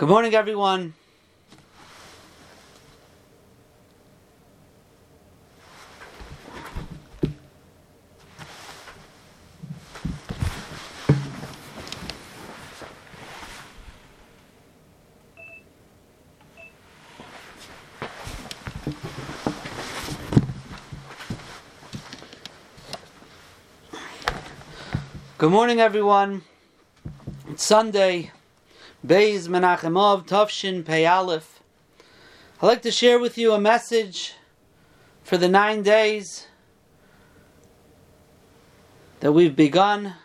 Good morning, everyone. Good morning, everyone. It's Sunday, Beis Menachemov Tavshin Pei Aleph. I'd like to share with you a message for the nine days that we've begun.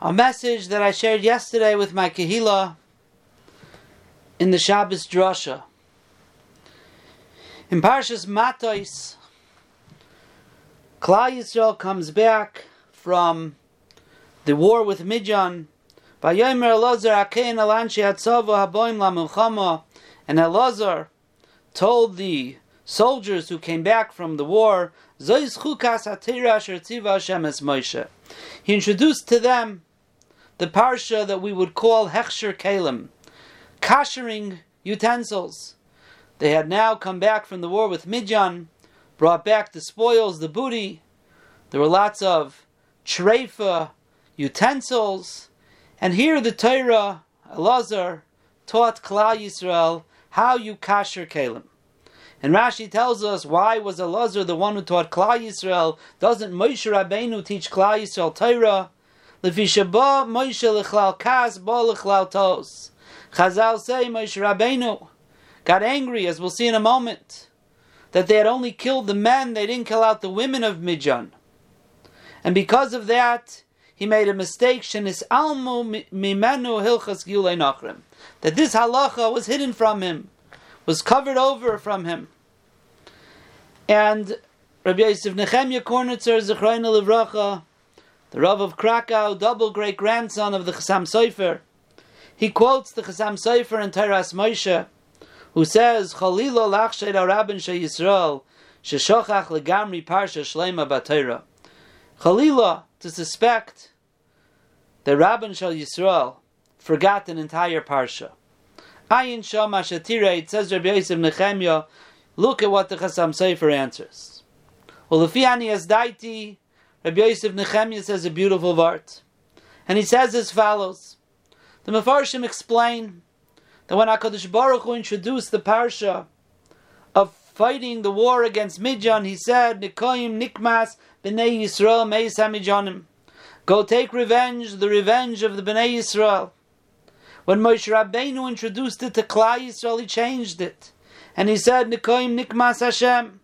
A message that I shared yesterday with my Kehillah in the Shabbos Drasha. In Parshas Matos, Klal Yisrael comes back from the war with Midian. Vayomer Elazar Akein Alanshi Hatzava Haboim LaMilchama, and Elazar told the soldiers who came back from the war, Zois Chukas Hatira Asher Hashem Es Moshe. He introduced to them the parsha that we would call Hechsher Kalim, kashering utensils. They had now come back from the war with Midian, brought back the spoils, the booty. There were lots of treifa, utensils. And here the Torah, Elazar, taught Klal Yisrael how you kasher kalim. And Rashi tells us why was Elazar the one who taught Klal Yisrael? Doesn't Moshe Rabbeinu teach Klal Yisrael Torah? Lefishaba Moshe lechlal kas ba lechlal tos. Chazal say Moshe Rabbeinu got angry, as we'll see in a moment, that they had only killed the men, they didn't kill out the women of Midian. And because of that, he made a mistake. Shenis almu mimenu hilchas gilei nachrim. That this halacha was hidden from him, was covered over from him. And Rabbi Yosef Nechemya Kornitzer Zechreina Livracha, the Rav of Krakow, double great grandson of the Chassam Sofer, he quotes the Chassam Sofer and Teras Moshe, who says, Chalila lachshed arabin she Yisrael, sheshochach legamri parsha shlema batayra. Chalila, to suspect that Rabban Shal Yisrael forgot an entire parsha. Ayin Sham Ashatira, it says Rabbi Yosef Nechemya, look at what the Chassam Sofer answers. Well, if Ani Daiti, Rabbi Yosef Nechemya says a beautiful word. And he says as follows. The Mefarshim explain that when HaKadosh Baruch Hu introduced the parsha of fighting the war against Midian, he said, Nikoyim Nikmas B'nei Yisrael Meis HaMidyanim. Go take revenge, the revenge of the Bnei Yisrael. When Moshe Rabbeinu introduced it to Klal Yisrael, he changed it. And he said, Nikoim Nikmas Hashem.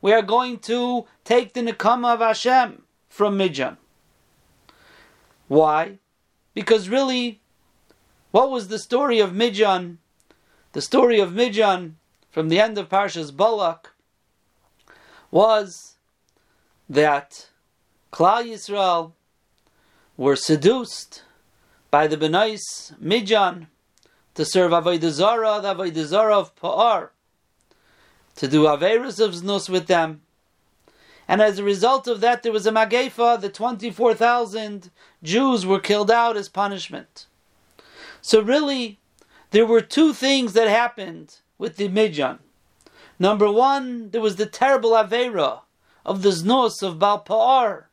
We are going to take the Nikama of Hashem from Midian. Why? Because really, what was the story of Midian? The story of Midian from the end of Parshas Balak was that Klal Yisrael were seduced by the Benais Midian to serve Avodah Zarah, the Avodah of Pa'ar, to do Averis of Znus with them. And as a result of that, there was a Magefa, the 24,000 Jews were killed out as punishment. So really, there were two things that happened with the Midian. Number one, there was the terrible Avera of the Znus of Baal Pa'ar,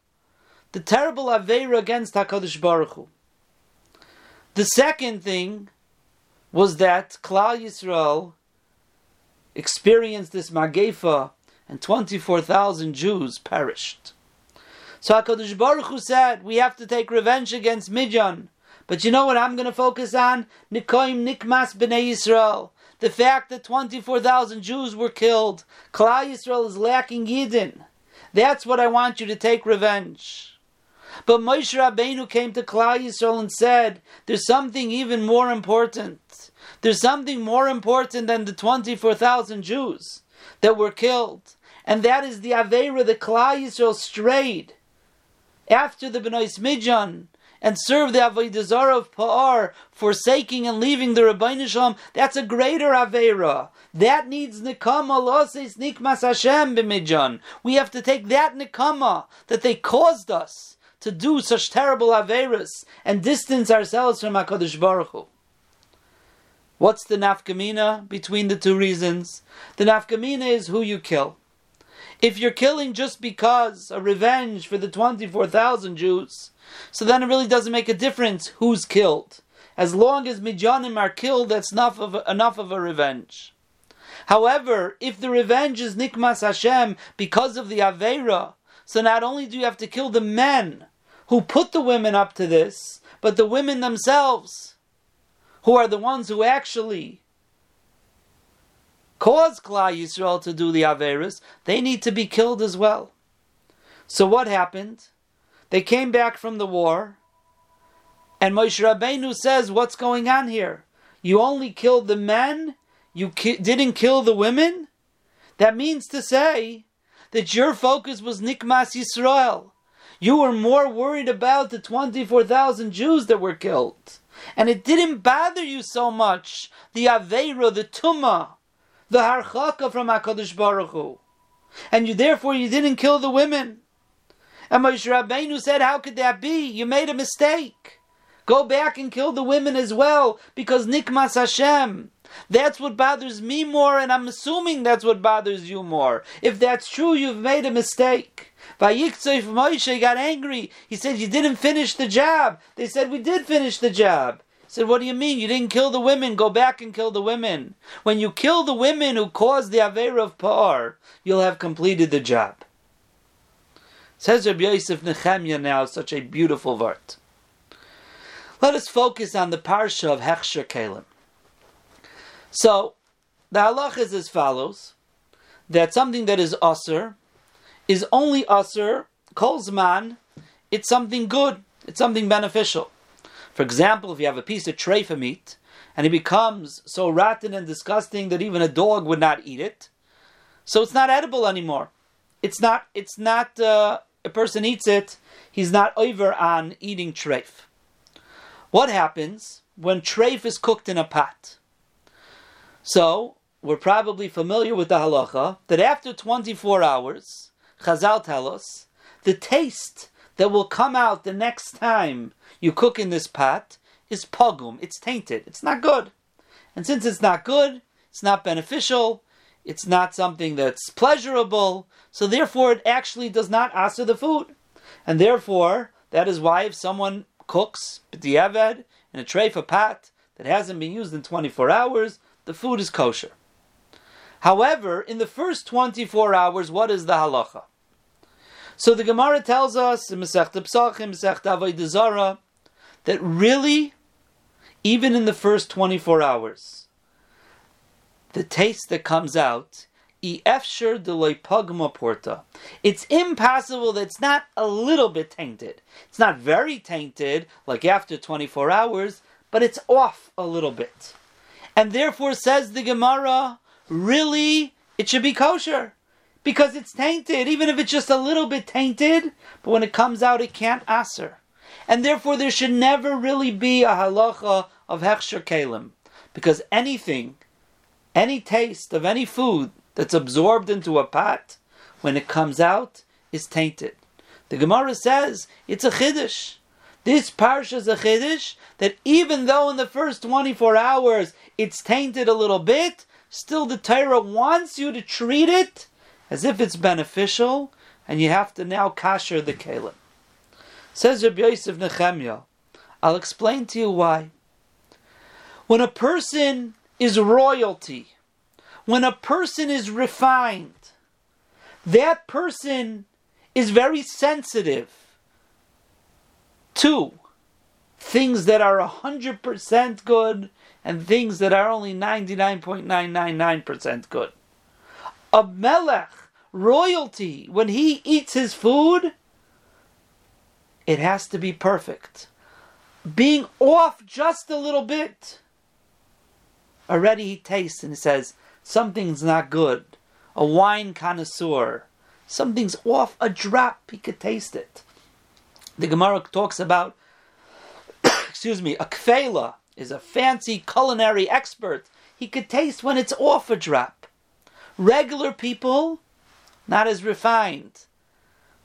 the terrible Aveira against HaKadosh Baruch Hu. The second thing was that Klal Yisrael experienced this Magefa and 24,000 Jews perished. So HaKadosh Baruch Hu said, we have to take revenge against Midian. But you know what I'm going to focus on? Nikoim Nikmas B'nai Yisrael. The fact that 24,000 Jews were killed. Klal Yisrael is lacking Yidden. That's what I want you to take revenge. But Moshe Rabbeinu came to Klal Yisrael and said, "There's something even more important. There's something more important than the twenty-four thousand Jews that were killed, and that is the Aveira that Klal Yisrael strayed after the Benois Midian." and served the Avodah Zarah of Pa'ar, forsaking and leaving the Rabbeinu Shalom, that's a greater Aveira. That needs Nikama, Loses Nikmas Hashem b'Midian. We have to take that Nikama that they caused us to do such terrible averas and distance ourselves from Hakadosh Baruch Hu. What's the nafkamina between the two reasons? The nafkamina is who you kill. If you're killing just because a revenge for the 24,000 Jews, so then it really doesn't make a difference who's killed. As long as Midyanim are killed, that's enough of, enough of a revenge. However, if the revenge is Nikmas Hashem because of the Aveira, so not only do you have to kill the men who put the women up to this, but the women themselves who are the ones who actually cause Klal Yisrael to do the Averis, they need to be killed as well. So what happened? They came back from the war, and Moshe Rabbeinu says, "What's going on here? You only killed the men. You ki- didn't kill the women. That means to say that your focus was Nikmas Yisrael. You were more worried about the twenty-four thousand Jews that were killed. and it didn't bother you so much, the Aveira, the Tuma, the Harchaka from HaKadosh Baruch Hu. And you therefore you didn't kill the women. And Moshe Rabbeinu said, how could that be? You made a mistake. Go back and kill the women as well, because Nikmas Hashem. That's what bothers me more, and I'm assuming that's what bothers you more. If that's true, you've made a mistake. Vayiktzef Moshe got angry. He said, You didn't finish the job. They said, We did finish the job. He said, What do you mean? You didn't kill the women. Go back and kill the women. When you kill the women who caused the Aver of Par, you'll have completed the job. Says Rabbi Yosef Nechemya now, such a beautiful vart. Let us focus on the parsha of Hechsher Kalim. So, the halach is as follows: that something that is usher is only usher kolzman. It's something good. It's something beneficial. For example, if you have a piece of treifa meat and it becomes so rotten and disgusting that even a dog would not eat it, so it's not edible anymore. It's not. It's not. Uh, a person eats it, he's not over on eating treif. What happens when treif is cooked in a pot? So, we're probably familiar with the halacha that after 24 hours, Chazal tell us, the taste that will come out the next time you cook in this pot is pogum. It's tainted. It's not good. And since it's not good, it's not beneficial, it's not something that's pleasurable, so therefore it actually does not answer the food. And therefore, that is why if someone cooks b'diavad in a tray for pot that hasn't been used in 24 hours, the food is kosher. However, in the first 24 hours, what is the halacha? So the Gemara tells us in Masech Psachim, Masech Avodah that really, even in the first 24 hours, the taste that comes out, porta. It's impossible that it's not a little bit tainted. It's not very tainted, like after 24 hours, but it's off a little bit. And therefore, says the Gemara, really, it should be kosher. Because it's tainted, even if it's just a little bit tainted, but when it comes out, it can't aser. And therefore, there should never really be a halacha of hechsher kalim. Because anything, any taste of any food that's absorbed into a pot, when it comes out, is tainted. The Gemara says it's a chiddush. This parsha is a chiddush that even though in the first 24 hours it's tainted a little bit, still the Torah wants you to treat it as if it's beneficial, and you have to now kasher the kalim. Says Rabbi Yosef Nechemya, I'll explain to you why. When a person is royalty, when a person is refined, that person is very sensitive to things that are 100% good and things that are only 99.999% good. A melech, royalty, when he eats his food, it has to be perfect. Being off just a little bit, already he tastes and he says, something's not good. A wine connoisseur, something's off a drop, he could taste it. The Gemara talks about, excuse me, a kfela is a fancy culinary expert. He could taste when it's off a drop. Regular people, not as refined.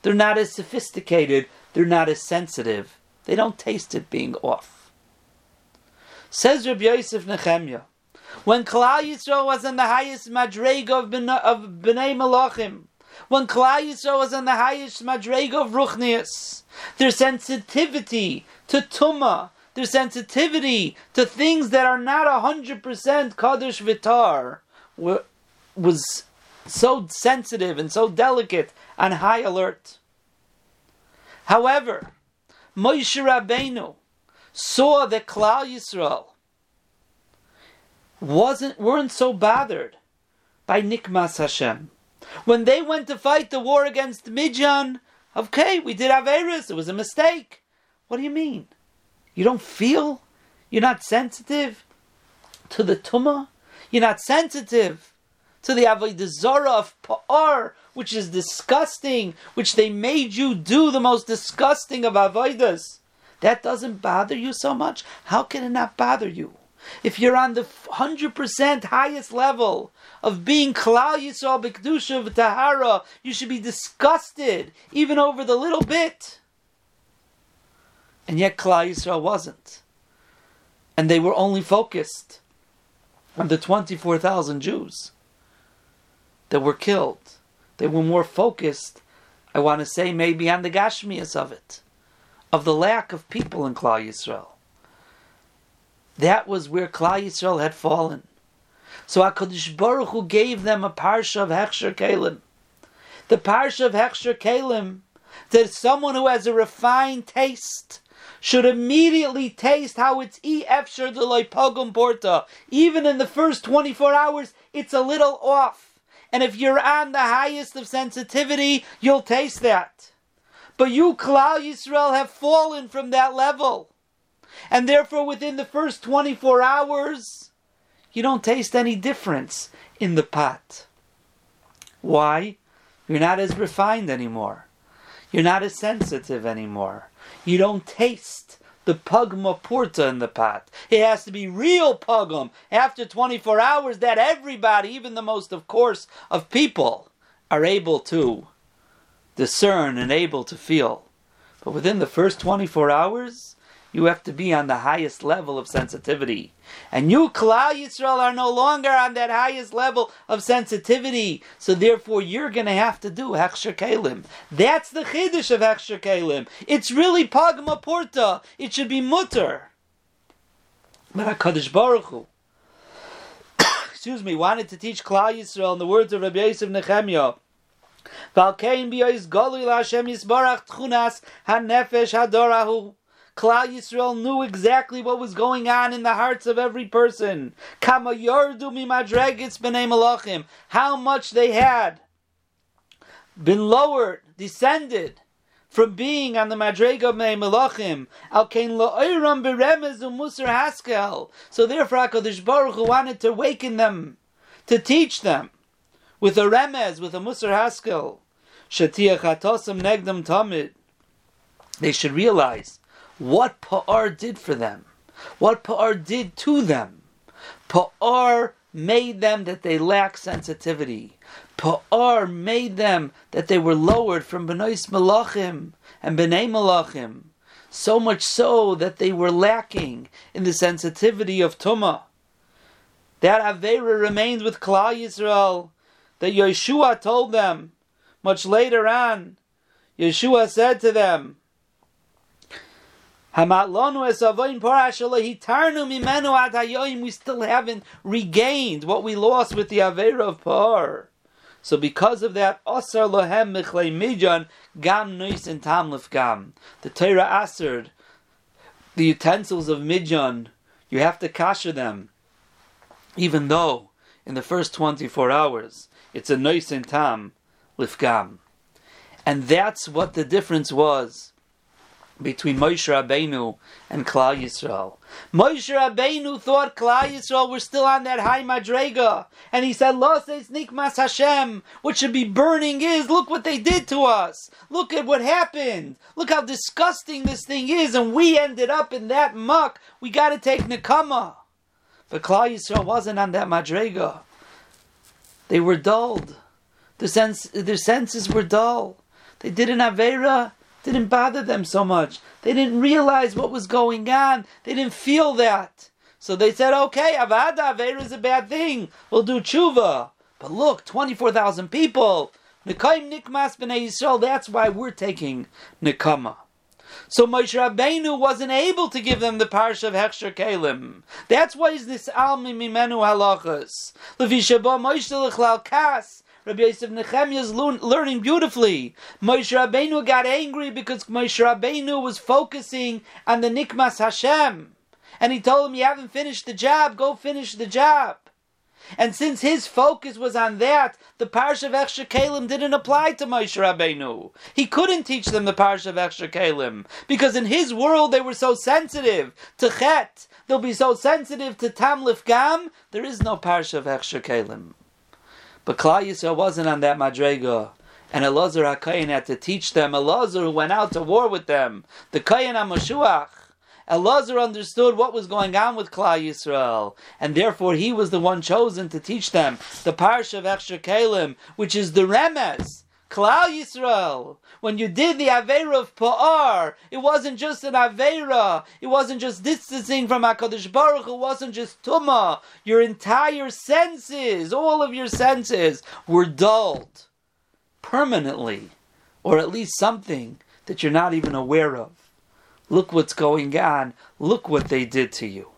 They're not as sophisticated. They're not as sensitive. They don't taste it being off. Says Rabbi Yosef Nechemya, When Klal Yisrael was in the highest madrega of, of B'nai Malachim, when Klal Yisrael was in the highest madrega of Ruchnius, their sensitivity to Tumah, their sensitivity to things that are not 100% Kaddish Vitar, was so sensitive and so delicate and high alert. However, Moshe Rabbeinu saw that Klal Yisrael wasn't weren't so bothered by Nikmas Hashem. When they went to fight the war against Midian, okay, we did Averis, it was a mistake. What do you mean? You don't feel? You're not sensitive to the Tumah? You're not sensitive to the Avodah Zarah of Pa'ar, which is disgusting, which they made you do the most disgusting of Avodas. That doesn't bother you so much? How can it not bother you? If you're on the 100% highest level of being Klal Yisrael B'Kedusha V'Tahara, you should be disgusted, even over the little bit. And yet Klal Yisrael wasn't. And they were only focused on the 24,000 Jews that were killed. They were more focused, I want to say, maybe on the Gashmias of it, of the lack of people in Klal Yisrael. That was where Klal Yisrael had fallen. So HaKadosh Baruch Hu gave them a parsha of Hechsher Kalim. The parsha of Hechsher Kalim, that someone who has a refined taste should immediately taste how it's e efsher de pogum porta. Even in the first 24 hours, it's a little off. And if you're on the highest of sensitivity, you'll taste that. But you, Klal Yisrael, have fallen from that level. And therefore, within the first 24 hours, you don't taste any difference in the pot. Why? You're not as refined anymore. You're not as sensitive anymore. You don't taste the pugma purta in the pot. It has to be real pugum after 24 hours that everybody, even the most, of course, of people, are able to discern and able to feel. But within the first 24 hours, you have to be on the highest level of sensitivity. And you, Klal Yisrael, are no longer on that highest level of sensitivity. So therefore, you're going to have to do Hechsher Kalim. That's the Chiddush of Hechsher Kalim. It's really Pagma Porta. It should be Mutter. But HaKadosh Baruch Hu, excuse me, wanted to teach Klal Yisrael in the words of Rabbi Yosef hadorahu. Klal Yisrael knew exactly what was going on in the hearts of every person. Kama. How much they had been lowered, descended from being on the madrega of Melachim. Beremez u'musar haskel. So therefore, Hakadosh Baruch Hu wanted to waken them, to teach them with a remez, with a musar haskel. Shatiach hatosam negdam tamid. They should realize what Pa'ar did for them, what Pa'ar did to them. Pa'ar made them that they lack sensitivity. Pa'ar made them that they were lowered from Benois Malachim and Bnei Malachim, so much so that they were lacking in the sensitivity of Tumah. That Avera remained with Klal Yisrael, that Yeshua told them much later on. Yeshua said to them, we still haven't regained what we lost with the Avera of Par. So because of that, Asar and Gam. The Torah answered the utensils of Midian, you have to kasher them, even though in the first 24 hours it's a Nois and Tam Lifgam. And that's what the difference was between Moshe Rabbeinu and Klal Yisrael. Moshe Rabbeinu thought Klal Yisrael were still on that high madrega, and he said, "Lo nikmas Hashem." What should be burning is, look what they did to us. Look at what happened. Look how disgusting this thing is, and we ended up in that muck. We got to take nekama. But Klal Yisrael wasn't on that madrega. They were dulled. Their, their senses were dull. They did an avera didn't bother them so much. They didn't realize what was going on. They didn't feel that. So they said, okay, Avada, Avera is a bad thing. We'll do tshuva. But look, 24,000 people. Nikaim Nikmas B'nai Yisrael, that's why we're taking Nikama. So Moshe Rabbeinu wasn't able to give them the parsha of Hechsher Kalim. That's why he's this Almi Mimenu Halachas. Levi Shabbat Moshe Lechlal Kas. Rabbi Yosef Nechemia is learning beautifully. Moshe Rabbeinu got angry because Moshe Rabbeinu was focusing on the Nikmas Hashem. And he told him, you haven't finished the job, go finish the job. And since his focus was on that, the Parsha of Echsher Kalim didn't apply to Moshe Rabbeinu. He couldn't teach them the Parsha of Echsher Kalim because in his world they were so sensitive to Chet. They'll be so sensitive to Tamlif Gam. There is no Parsha of Echsher Kalim. But Klal Yisrael wasn't on that madrega. And Elazar HaKayin had to teach them. Elazar who went out to war with them. The Kayin HaMashuach. Elazar understood what was going on with Klal Yisrael, and therefore he was the one chosen to teach them the parsha of Echsher Kalim, which is the Remes. Klal Yisrael, when you did the Avera of Pa'ar, it wasn't just an Avera, it wasn't just distancing from HaKadosh Baruch, it wasn't just Tumah. Your entire senses, all of your senses, were dulled permanently, or at least something that you're not even aware of. Look what's going on. Look what they did to you.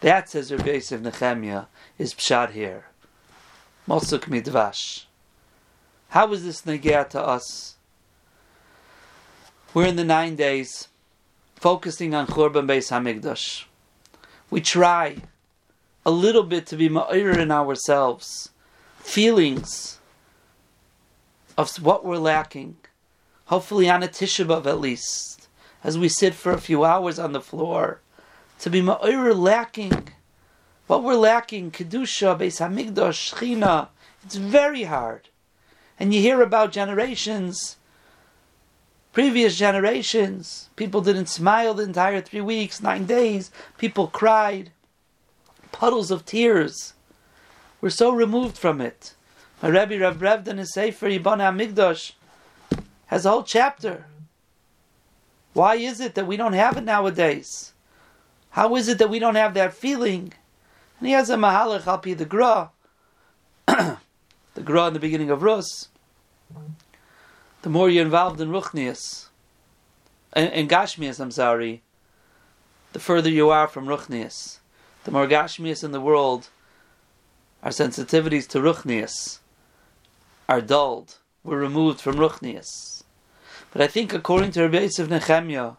That says Rabbi Yosef Nechemia is pshat here. Mosuk midvash. How is this negah to us? We're in the nine days, focusing on Churban Beis Hamikdash. We try a little bit to be ma'ir in ourselves, feelings of what we're lacking. Hopefully on a Tisha at least as we sit for a few hours on the floor, to be ma'ir lacking. What we're lacking, Kedusha, Beis Hamikdash, Shechina, it's very hard. And you hear about generations, previous generations, people didn't smile the entire three weeks, nine days, people cried, puddles of tears. We're so removed from it. My Rebbe Rav Brevden is Sefer Yibana Hamikdash has a whole chapter why is it that we don't have it nowadays? How is it that we don't have that feeling? And he has a mahalach alpi the gra, the gra in the beginning of Rus. The more you're involved in ruchnias, in, in gashmias, I'm sorry, the further you are from ruchnias, the more gashmias in the world, our sensitivities to ruchnias are dulled. We're removed from ruchnias. But I think, according to Rabbi Yosef Nechemia,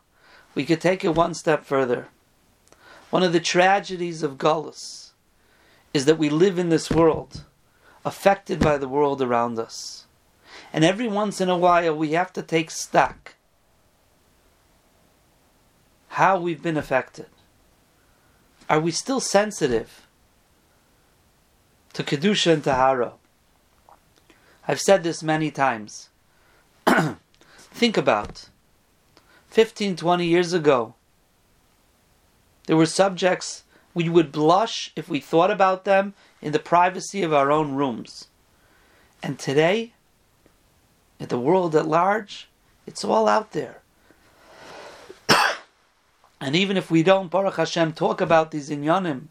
we could take it one step further. One of the tragedies of Gullus is that we live in this world, affected by the world around us. And every once in a while, we have to take stock how we've been affected. Are we still sensitive to Kedusha and Tahara? I've said this many times. Think about 15, 20 years ago. There were subjects we would blush if we thought about them in the privacy of our own rooms. And today, in the world at large, it's all out there. and even if we don't, Baruch Hashem, talk about these inyanim,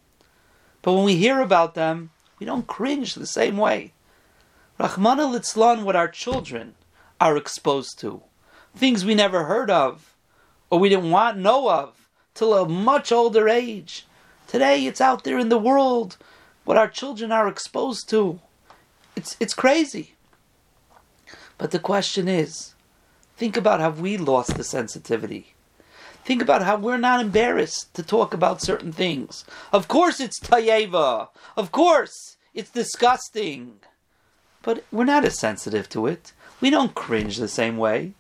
but when we hear about them, we don't cringe the same way. Rahman al what our children are exposed to things we never heard of or we didn't want to know of till a much older age. Today it's out there in the world what our children are exposed to. It's it's crazy. But the question is, think about how we lost the sensitivity. Think about how we're not embarrassed to talk about certain things. Of course it's tayeva. Of course it's disgusting. But we're not as sensitive to it. We don't cringe the same way.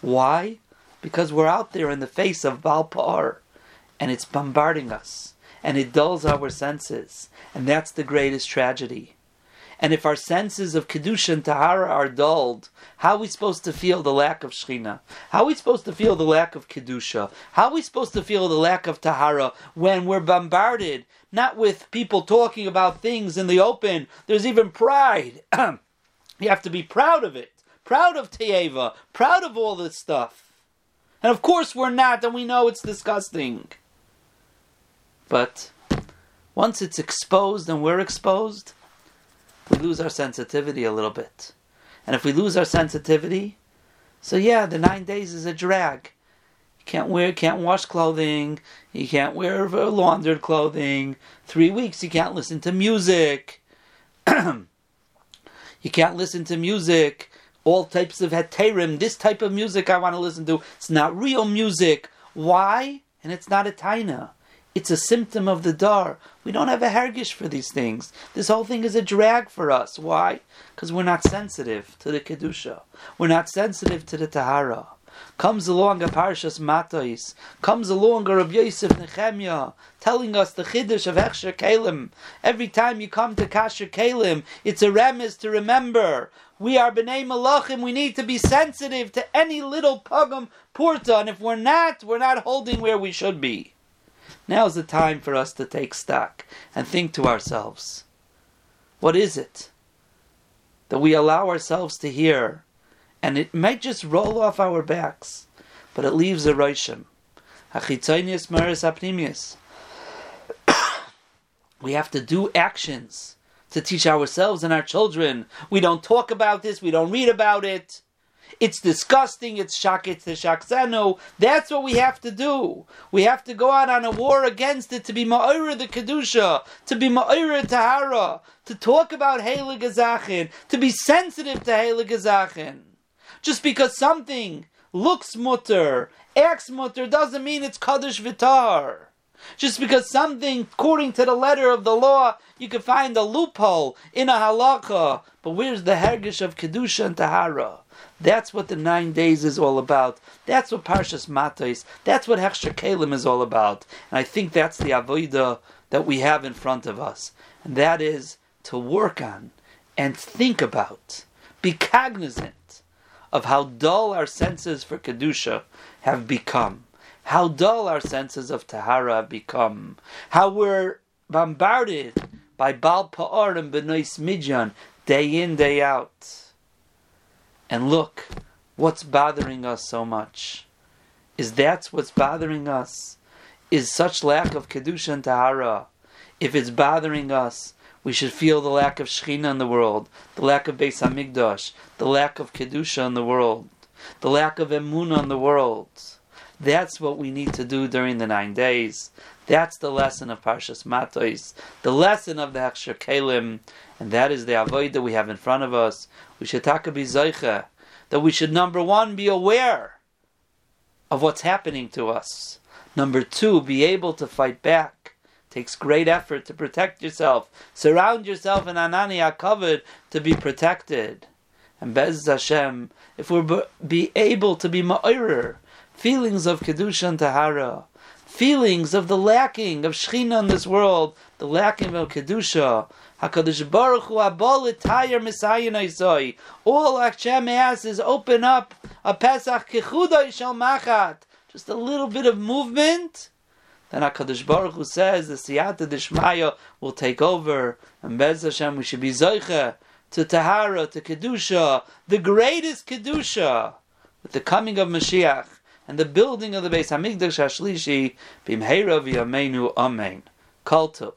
Why? Because we're out there in the face of Baal Pa'ar, and it's bombarding us, and it dulls our senses, and that's the greatest tragedy. And if our senses of Kedusha and Tahara are dulled, how are we supposed to feel the lack of Shechina? How are we supposed to feel the lack of Kedusha? How are we supposed to feel the lack of Tahara when we're bombarded, not with people talking about things in the open? There's even pride. you have to be proud of it proud of Teyeva, proud of all this stuff. And of course we're not, and we know it's disgusting. But once it's exposed and we're exposed, we lose our sensitivity a little bit. And if we lose our sensitivity, so yeah, the nine days is a drag. You can't wear, can't wash clothing. You can't wear laundered clothing. Three weeks, you can't listen to music. you can't listen to music. All types of heterim. This type of music I want to listen to. It's not real music. Why? And it's not a taina. It's a symptom of the dar. We don't have a hergish for these things. This whole thing is a drag for us. Why? Because we're not sensitive to the kedusha. We're not sensitive to the tahara. Comes along a Parshas Matos, comes along a Rabbi Yosef Nechemia, telling us the Chiddush of Hechsher Kalim. Every time you come to Kasher Kalim, it's a remiss to remember. We are B'nai Malachim, we need to be sensitive to any little pugum purta, and if we're not, we're not holding where we should be. Now's the time for us to take stock and think to ourselves, what is it that we allow ourselves to hear and it might just roll off our backs, but it leaves a roishim. Hachitzonius maris apnimius. We have to do actions to teach ourselves and our children. We don't talk about this. We don't read about it. It's disgusting. It's shakit to. That's what we have to do. We have to go out on a war against it to be ma'ira the kedusha, to be ma'ira tahara, to talk about gezachin, to be sensitive to gezachin. Just because something looks mutter, acts mutter, doesn't mean it's kaddish vitar. Just because something, according to the letter of the law, you can find a loophole in a halacha, but where's the hergish of kedusha and tahara? That's what the nine days is all about. That's what Parshas Matos, that's what Hechsher Kalim is all about. And I think that's the avodah that we have in front of us. And that is to work on and think about, be cognizant of how dull our senses for Kedusha have become, how dull our senses of Tahara have become, how we're bombarded by Baal Pa'ar and Benois Midian day in, day out. And look, what's bothering us so much? Is that what's bothering us? Is such lack of Kedusha and Tahara? If it's bothering us, we should feel the lack of Shechina in the world, the lack of Beis Hamikdash, the lack of Kedusha in the world, the lack of Emunah in the world. That's what we need to do during the nine days. That's the lesson of Parshas Matos, the lesson of the Hechsher Kalim, and that is the avoid that we have in front of us. We should take a bizoicha, that we should number one be aware of what's happening to us. Number two, be able to fight back takes great effort to protect yourself. Surround yourself in Anania covered to be protected. And Bez Hashem, if we be able to be ma'irer, feelings of Kedusha and Tahara, feelings of the lacking of Shechina in this world, the lacking of Kedusha, HaKadosh Baruch Hu Abol Tayar Messiah All Hashem asks is open up a Pesach Kechudai Shal Machat. Just a little bit of movement then HaKadosh Baruch Hu says the Siyata Dishmaya will take over, and Bez Hashem we should be Zoicha to Tahara, to Kedusha, the greatest Kedusha, with the coming of Mashiach and the building of the Beis Hamikdash Hashlishi, Bimheira V'Yameinu Amen. Kultov.